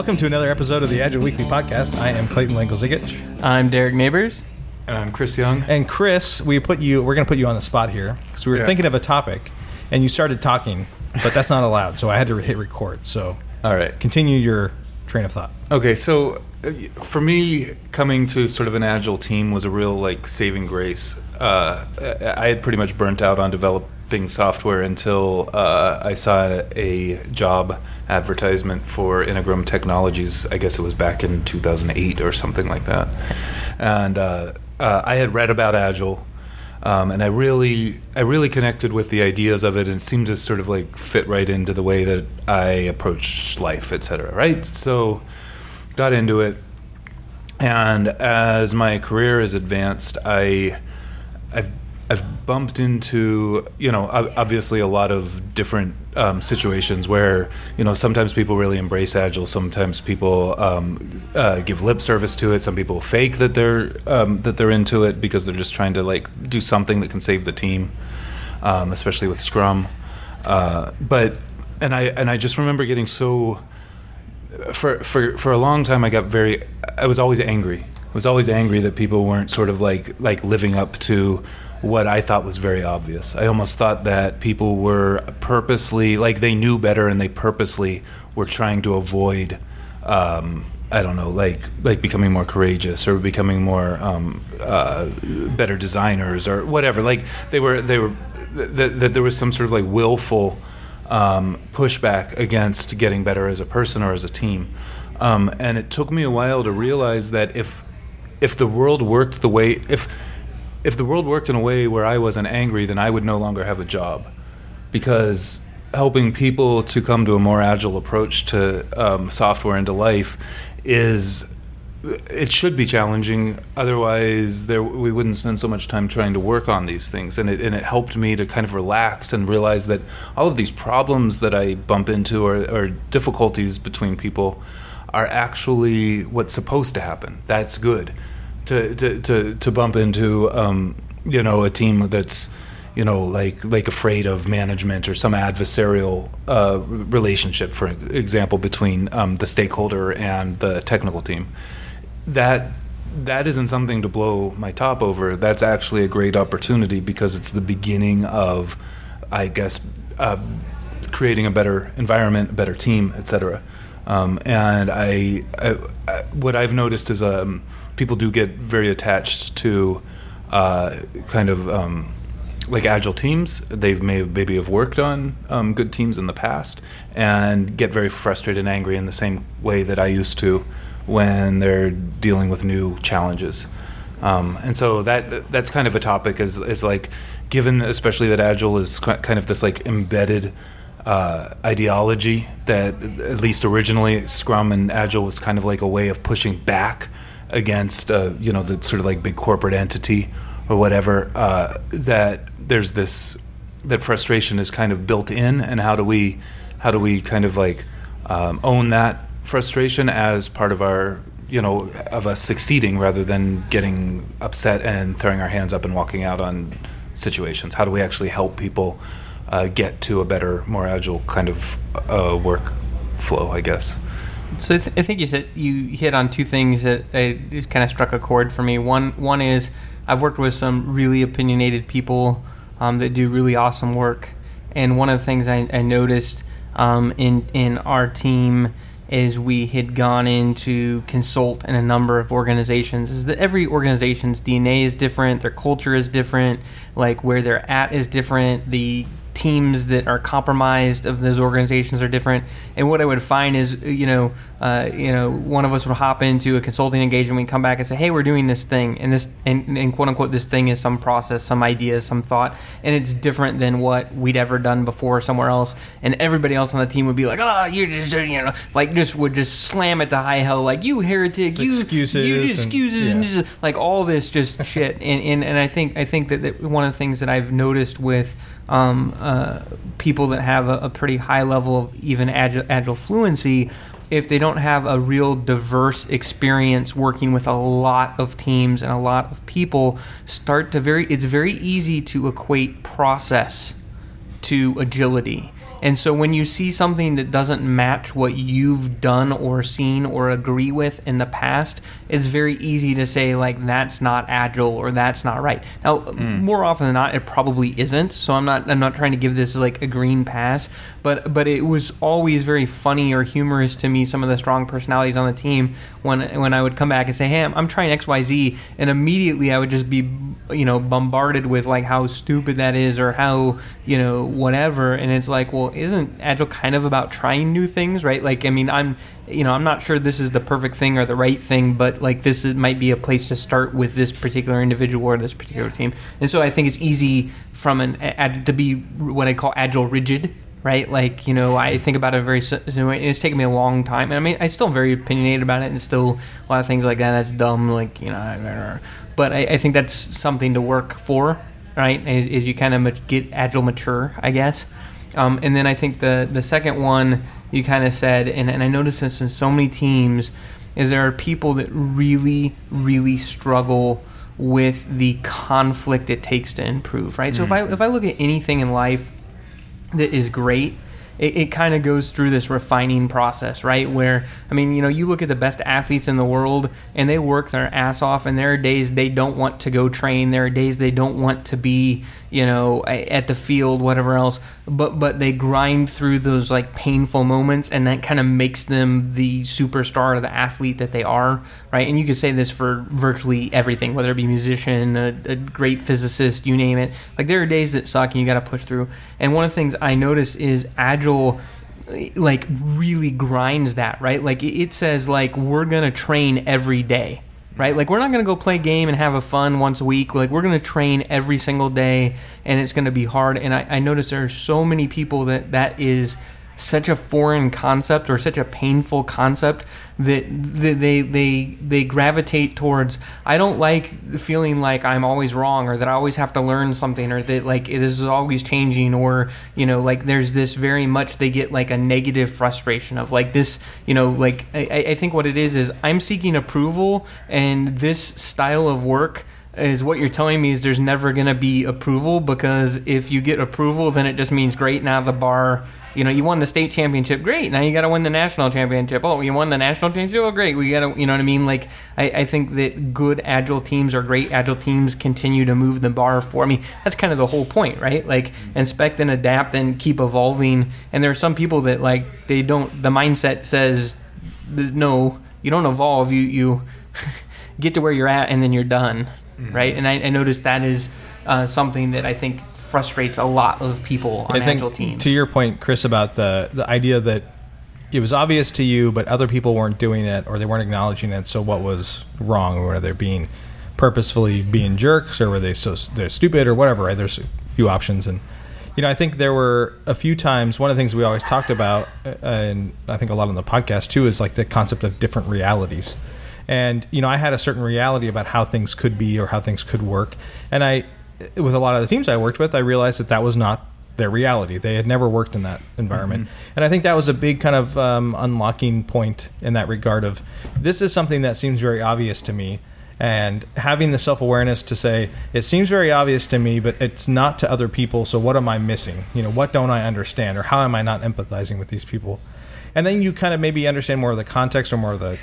welcome to another episode of the Agile Weekly Podcast. I am Clayton Lengel-Zigich. I'm Derek Neighbors. And I'm Chris Young. And Chris, we put you. We're going to put you on the spot here because we were Yeah. thinking of a topic, and you started talking, but that's not allowed. So I had to hit record. So All right. continue your train of thought. Okay, so uh, for me, coming to sort of an agile team was a real like saving grace. Uh, I I had pretty much burnt out on developing software until uh, I saw a job advertisement for Integrum Technologies. I guess it was back in 2008 or something like that, and uh, uh, I had read about agile. Um, and I really, I really connected with the ideas of it, and it seemed to sort of like fit right into the way that I approach life, et cetera. Right, so got into it, and as my career has advanced, I, I've, I've bumped into, you know, obviously a lot of different um, situations where, you know, sometimes people really embrace agile, sometimes people um, uh, give lip service to it, some people fake that they're um, that they're into it because they're just trying to like do something that can save the team, um, especially with Scrum. Uh, but and I and I just remember getting so for for for a long time I got very I was always angry. I was always angry that people weren't sort of like like living up to what I thought was very obvious. I almost thought that people were purposely like they knew better and they purposely were trying to avoid um, I don't know, like like becoming more courageous or becoming more um, uh, better designers or whatever. Like they were they were that, that there was some sort of like willful um, pushback against getting better as a person or as a team. Um, and it took me a while to realize that if if the world worked the way if if the world worked in a way where I wasn't angry, then I would no longer have a job. Because helping people to come to a more agile approach to um, software and to life is it should be challenging. Otherwise there we wouldn't spend so much time trying to work on these things. And it and it helped me to kind of relax and realize that all of these problems that I bump into or, or difficulties between people are actually what's supposed to happen. That's good to to to, to bump into um, you know a team that's you know like like afraid of management or some adversarial uh, relationship for example between um, the stakeholder and the technical team. That that isn't something to blow my top over. That's actually a great opportunity because it's the beginning of i guess uh, creating a better environment a better team etc um, and I, I, I what i've noticed is um, people do get very attached to uh, kind of um, like agile teams. They've maybe have worked on um, good teams in the past and get very frustrated and angry in the same way that I used to when they're dealing with new challenges. Um, and so that that's kind of a topic is is like given especially that agile is ki- kind of this like embedded uh, ideology that at least originally Scrum and Agile was kind of like a way of pushing back against uh, you know the sort of like big corporate entity or whatever uh, that there's this that frustration is kind of built in and how do we how do we kind of like um, own that frustration as part of our you know of us succeeding rather than getting upset and throwing our hands up and walking out on situations? How do we actually help people uh, get to a better more agile kind of uh, work flow i guess So I, th- I think you said you hit on two things that uh, just kind of struck a chord for me. One one is I've worked with some really opinionated people um, that do really awesome work, and one of the things I, I noticed um, in in our team is we had gone in to consult in a number of organizations is that every organization's DNA is different, their culture is different, like where they're at is different, the teams that are compromised of those organizations are different. And what I would find is, you know, uh, you know, one of us would hop into a consulting engagement, we come back and say, "Hey, we're doing this thing," and this, and, and quote unquote, this thing is some process, some idea, some thought, and it's different than what we'd ever done before somewhere else. And everybody else on the team would be like, "Ah, you're just, you know, like just would just slam it to high hell, like you heretic, you excuses you and- excuses, and yeah. just like all this just shit." And, and and I think I think that, that one of the things that I've noticed with um, uh, people that have a, a pretty high level of even agile, agile fluency, if they don't have a real diverse experience working with a lot of teams and a lot of people, start to very it's very easy to equate process to agility. And so when you see something that doesn't match what you've done or seen or agree with in the past, it's very easy to say like that's not agile or that's not right. Now, Hmm. more often than not, it probably isn't. So I'm not I'm not trying to give this like a green pass, but but it was always very funny or humorous to me some of the strong personalities on the team when when I would come back and say, "Hey, I'm, I'm trying X Y Z," and immediately I would just be you know bombarded with like how stupid that is or how you know whatever, and it's like, well, isn't agile kind of about trying new things, right? Like, I mean, I'm you know I'm not sure this is the perfect thing or the right thing, but like this is, might be a place to start with this particular individual or this particular team, and so I think it's easy from an ag- to be what I call agile rigid right? Like, you know, I think about it very. It's taken me a long time. I mean, I still am very opinionated about it and still a lot of things like that, that's dumb, like, you know, but I, I think that's something to work for, right? Is, is you kind of get agile mature, I guess. Um, and then I think the, the second one you kind of said, and, and I noticed this in so many teams, is there are people that really, really struggle with the conflict it takes to improve, right? So if I if I look at anything in life that is great it, it kind of goes through this refining process right? Where i mean you know you look at the best athletes in the world and they work their ass off and there are days they don't want to go train there are days they don't want to be you know at the field whatever else but but they grind through those like painful moments and that kind of makes them the superstar or the athlete that they are right? And you could say this for virtually everything whether it be musician a, a great physicist you name it. Like there are days that suck and you got to push through. And one of the things i notice is agile like really grinds that right? Like it says like we're gonna train every day right? Like we're not gonna go play a game and have a fun once a week. Like we're gonna train every single day and it's gonna be hard. And i, I notice there are so many people that that is such a foreign concept or such a painful concept that they they they gravitate towards I don't like feeling like I'm always wrong or that I always have to learn something or that like this is always changing or you know like there's this very much they get like a negative frustration of like this you know like I, I think what it is is I'm seeking approval and this style of work is what you're telling me is there's never going to be approval because if you get approval then it just means great now the bar you know you won the state championship great now you got to win the national championship. Oh you won the national championship? Oh great we got to you know what i mean? Like I, I think that good agile teams or great. Agile teams continue to move the bar for me that's kind of the whole point right? Like inspect and adapt and keep evolving. And there are some people that like they don't the mindset says no you don't evolve you you get to where you're at and then you're done right and i, I noticed that is uh, something that i think frustrates a lot of people on I think agile teams to your point, Chris, about the the idea that it was obvious to you, but other people weren't doing it or they weren't acknowledging it. So what was wrong? Or were they being purposefully being jerks, or were they so they're stupid or whatever? Right? There's a few options, and you know, I think there were a few times. One of the things we always talked about, uh, and I think a lot on the podcast too, is like the concept of different realities. And you know, I had a certain reality about how things could be or how things could work, and I, with a lot of the teams I worked with, I realized that that was not their reality. They had never worked in that environment, and I think that was a big kind of um, unlocking point in that regard. Of this is something that seems very obvious to me, and having the self awareness to say it seems very obvious to me, but it's not to other people. So what am I missing? You know, what don't I understand, or how am I not empathizing with these people? And then you kind of maybe understand more of the context or more of the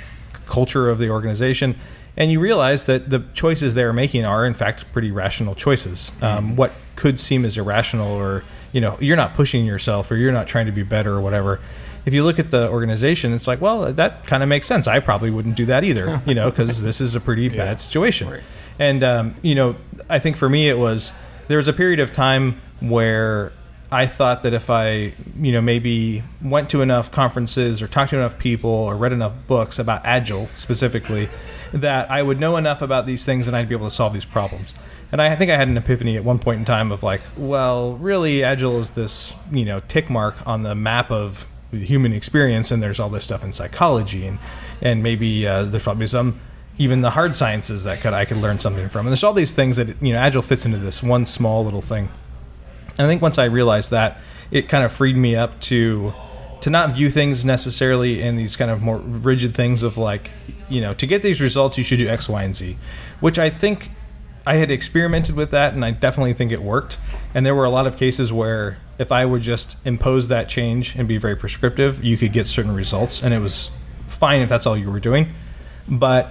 culture of the organization, and you realize that the choices they're making are in fact pretty rational choices. Um, what could seem as irrational, or you know, you're not pushing yourself, or you're not trying to be better, or whatever. If you look at the organization, it's like, well, that kind of makes sense. I probably wouldn't do that either, you know, because this is a pretty bad situation. Right. And um, you know, I think for me it was there was a period of time where I thought that if I, you know, maybe went to enough conferences or talked to enough people or read enough books about agile specifically, that I would know enough about these things and I'd be able to solve these problems. And I think I had an epiphany at one point in time of like, well, really, agile is this, you know, tick mark on the map of the human experience, and there's all this stuff in psychology, and and maybe uh, there's probably some even the hard sciences that could I could learn something from. And there's all these things that you know, agile fits into this one small little thing. And I think once I realized that, it kind of freed me up to to not view things necessarily in these kind of more rigid things of like, you know, to get these results you should do X, Y, and Z, which I think I had experimented with that, and I definitely think it worked. And there were a lot of cases where if I would just impose that change and be very prescriptive, you could get certain results, and it was fine if that's all you were doing. But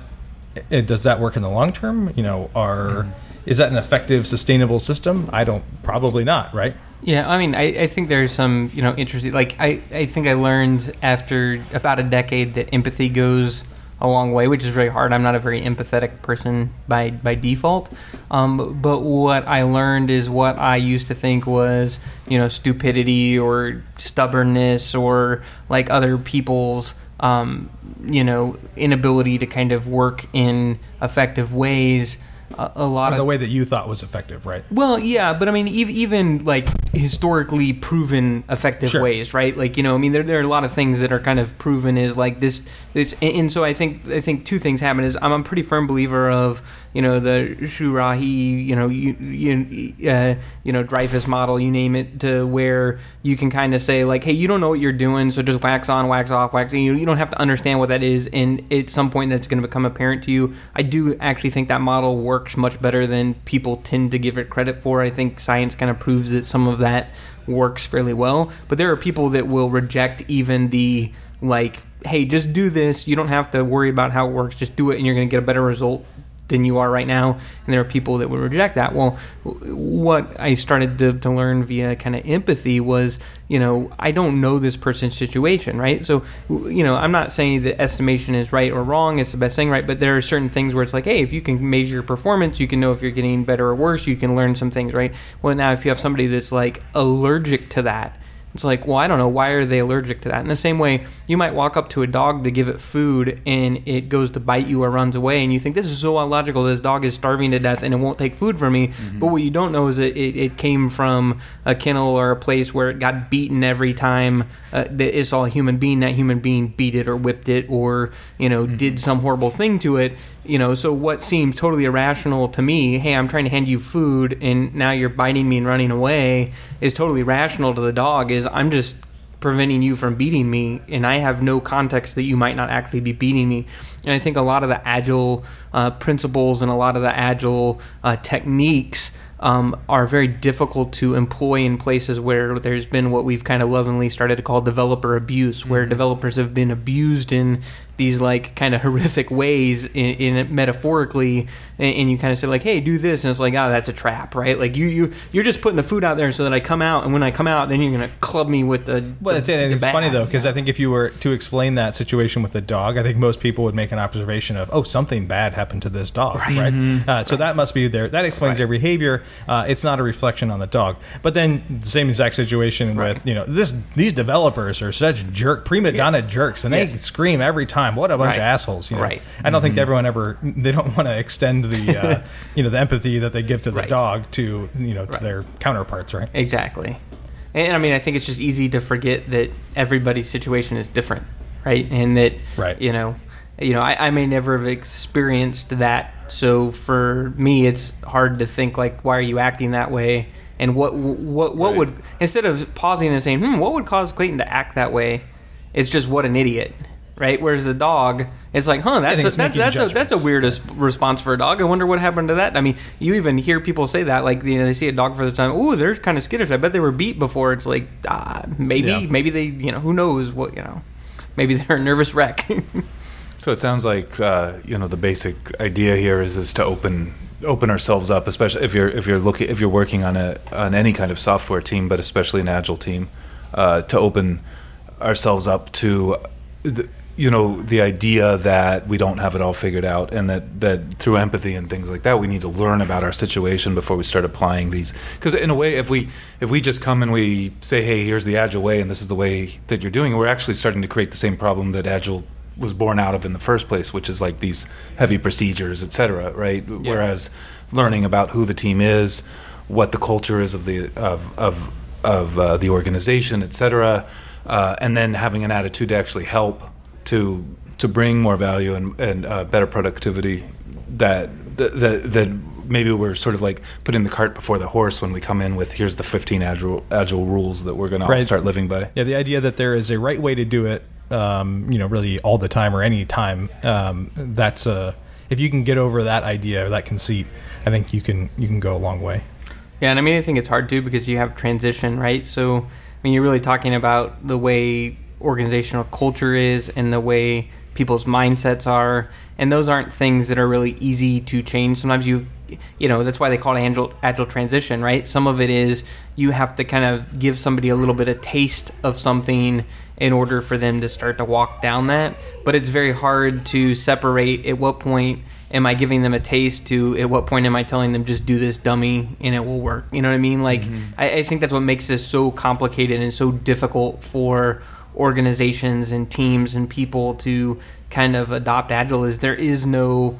it, does that work in the long term? You know, are mm. Is that an effective, sustainable system? I don't. Probably not. Right. Yeah, I mean, I, I think there's some, you know, interesting. Like, I, I think I learned after about a decade that empathy goes a long way, which is very hard. I'm not a very empathetic person by by default. Um, but what I learned is what I used to think was you know stupidity or stubbornness or like other people's um, you know inability to kind of work in effective ways a, a lot or of the way that you thought was effective, right? Well, yeah, but I mean, even, even like historically proven effective sure. ways, right? Like you know, I mean, there, there are a lot of things that are kind of proven is like this, this, and so I think I think two things happen. Is I'm a pretty firm believer of you know the Shuhari, you know, you you, uh, you know Dreyfus model, you name it, to where you can kind of say like, hey, you don't know what you're doing, so just wax on, wax off, wax. You you don't have to understand what that is, and at some point that's going to become apparent to you. I do actually think that model works much better than people tend to give it credit for. I think science kind of proves that some of that works fairly well, but there are people that will reject even the like hey, just do this. You don't have to worry about how it works. Just do it, and you're going to get a better result than you are right now. And there are people that would reject that. Well, what I started to, to learn via kind of empathy was, you know, I don't know this person's situation, right? So, you know, I'm not saying that estimation is right or wrong, it's the best thing, right? But there are certain things where it's like, hey, if you can measure your performance, you can know if you're getting better or worse, you can learn some things, right? Well, now if you have somebody that's like allergic to that, it's like, well, I don't know. Why are they allergic to that? In the same way, you might walk up to a dog to give it food and it goes to bite you or runs away, and you think, this is so illogical. This dog is starving to death and it won't take food from me. Mm-hmm. But what you don't know is that it, it, came from a kennel or a place where it got beaten every time uh, that it saw a human being. That human being beat it or whipped it or, you know, mm-hmm. did some horrible thing to it you know so what seemed totally irrational to me hey i'm trying to hand you food and now you're biting me and running away is totally rational to the dog is i'm just preventing you from beating me and i have no context that you might not actually be beating me and i think a lot of the agile uh, principles and a lot of the agile uh, techniques um, are very difficult to employ in places where there's been what we've kind of lovingly started to call developer abuse, where mm-hmm. developers have been abused in these like kind of horrific ways in, in metaphorically and, and, you kind of say like hey do this and it's like oh that's a trap right like you you you're just putting the food out there so that i come out and when i come out then you're gonna club me with the but the, it's, it's funny though because i think if you were to explain that situation with the dog i think most people would make an observation of oh something bad happened to this dog right, right? Mm-hmm. Uh, so right. that must be there that explains right. their behavior uh, it's not a reflection on the dog but then the same exact situation with you know this these developers are such jerk prima donna yeah. jerks and yes. they scream every time time. What a bunch right. of assholes! You know? Right. I don't mm-hmm. think everyone ever. They don't want to extend the uh, you know the empathy that they give to the right. dog to you know to right. their counterparts, right? Exactly. And I mean, I think it's just easy to forget that everybody's situation is different, right? And that right. you know, you know, I, I may never have experienced that. So for me, it's hard to think like, why are you acting that way? And what what what right. would instead of pausing and saying, hmm, what would cause Clayton to act that way? It's just what an idiot right? Whereas the dog, it's like, huh, that's a, that, that's a, that's a weirdest response for a dog. I wonder what happened to that. I mean, you even hear people say that, like you know, they see a dog for the time. Oh, they're kind of skittish. I bet they were beat before. It's like, ah, maybe, yeah. maybe they, you know, who knows what, you know, maybe they're a nervous wreck. so it sounds like uh, you know the basic idea here is is to open open ourselves up, especially if you're if you're looking if you're working on a on any kind of software team, but especially an agile team, uh, to open ourselves up to the, you know the idea that we don't have it all figured out and that that through empathy and things like that we need to learn about our situation before we start applying these because in a way if we if we just come and we say hey here's the agile way and this is the way that you're doing it we're actually starting to create the same problem that agile was born out of in the first place which is like these heavy procedures etc right yeah. whereas learning about who the team is what the culture is of the of of of uh, the organization etc uh, and then having an attitude to actually help to to bring more value and, and uh, better productivity that, that that maybe we're sort of like putting the cart before the horse when we come in with here's the 15 agile agile rules that we're going right. to start living by. Yeah, the idea that there is a right way to do it, um, you know, really all the time or any time. Um, that's a if you can get over that idea or that conceit, I think you can you can go a long way. Yeah, and I mean, I think it's hard too because you have transition, right? So, I mean, you're really talking about the way organizational culture is and the way people's mindsets are, and those aren't things that are really easy to change. Sometimes you, you know, that's why they call it agile, agile transition, right? Some of it is you have to kind of give somebody a little bit of taste of something in order for them to start to walk down that. But it's very hard to separate at what point am I giving them a taste to at what point am I telling them just do this dummy and it will work? You know what I mean? Like, mm-hmm. I, I think that's what makes this so complicated and so difficult for organizations and teams and people to kind of adopt agile is there is no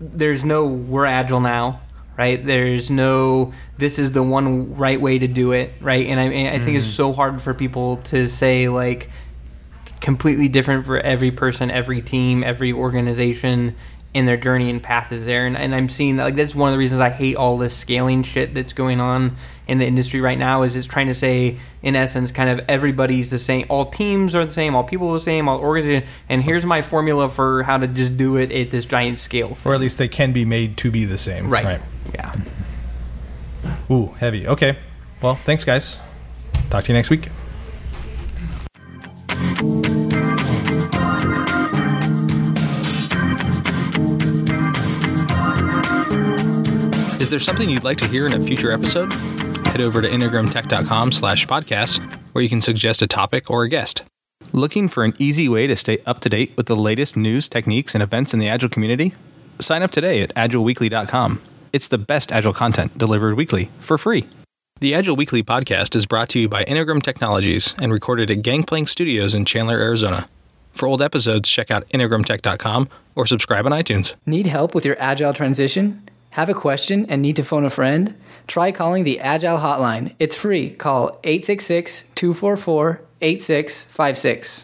there's no we're agile now right? There's no this is the one right way to do it right? And i, I think it's mm-hmm. so hard for people to say like completely different for every person every team every organization in their journey and path is there and, and i'm seeing that like that's one of the reasons i hate all this scaling shit that's going on in the industry right now is it's trying to say in essence kind of everybody's the same all teams are the same all people are the same all organizations and here's my formula for how to just do it at this giant scale Or at least they can be made to be the same. right, Right. yeah Ooh, heavy. Okay. Well, thanks, guys. Talk to you next week. Is there something you'd like to hear in a future episode? Head over to integrumtech.com slash podcast, where you can suggest a topic or a guest. Looking for an easy way to stay up to date with the latest news, techniques, and events in the Agile community? Sign up today at agileweekly.com. It's the best Agile content delivered weekly for free. The Agile Weekly podcast is brought to you by Integrum Technologies and recorded at Gangplank Studios in Chandler, Arizona. For old episodes, check out integrumtech.com or subscribe on iTunes. Need help with your agile transition? Have a question and need to phone a friend? Try calling the Agile Hotline. It's free. Call 866 244 8656.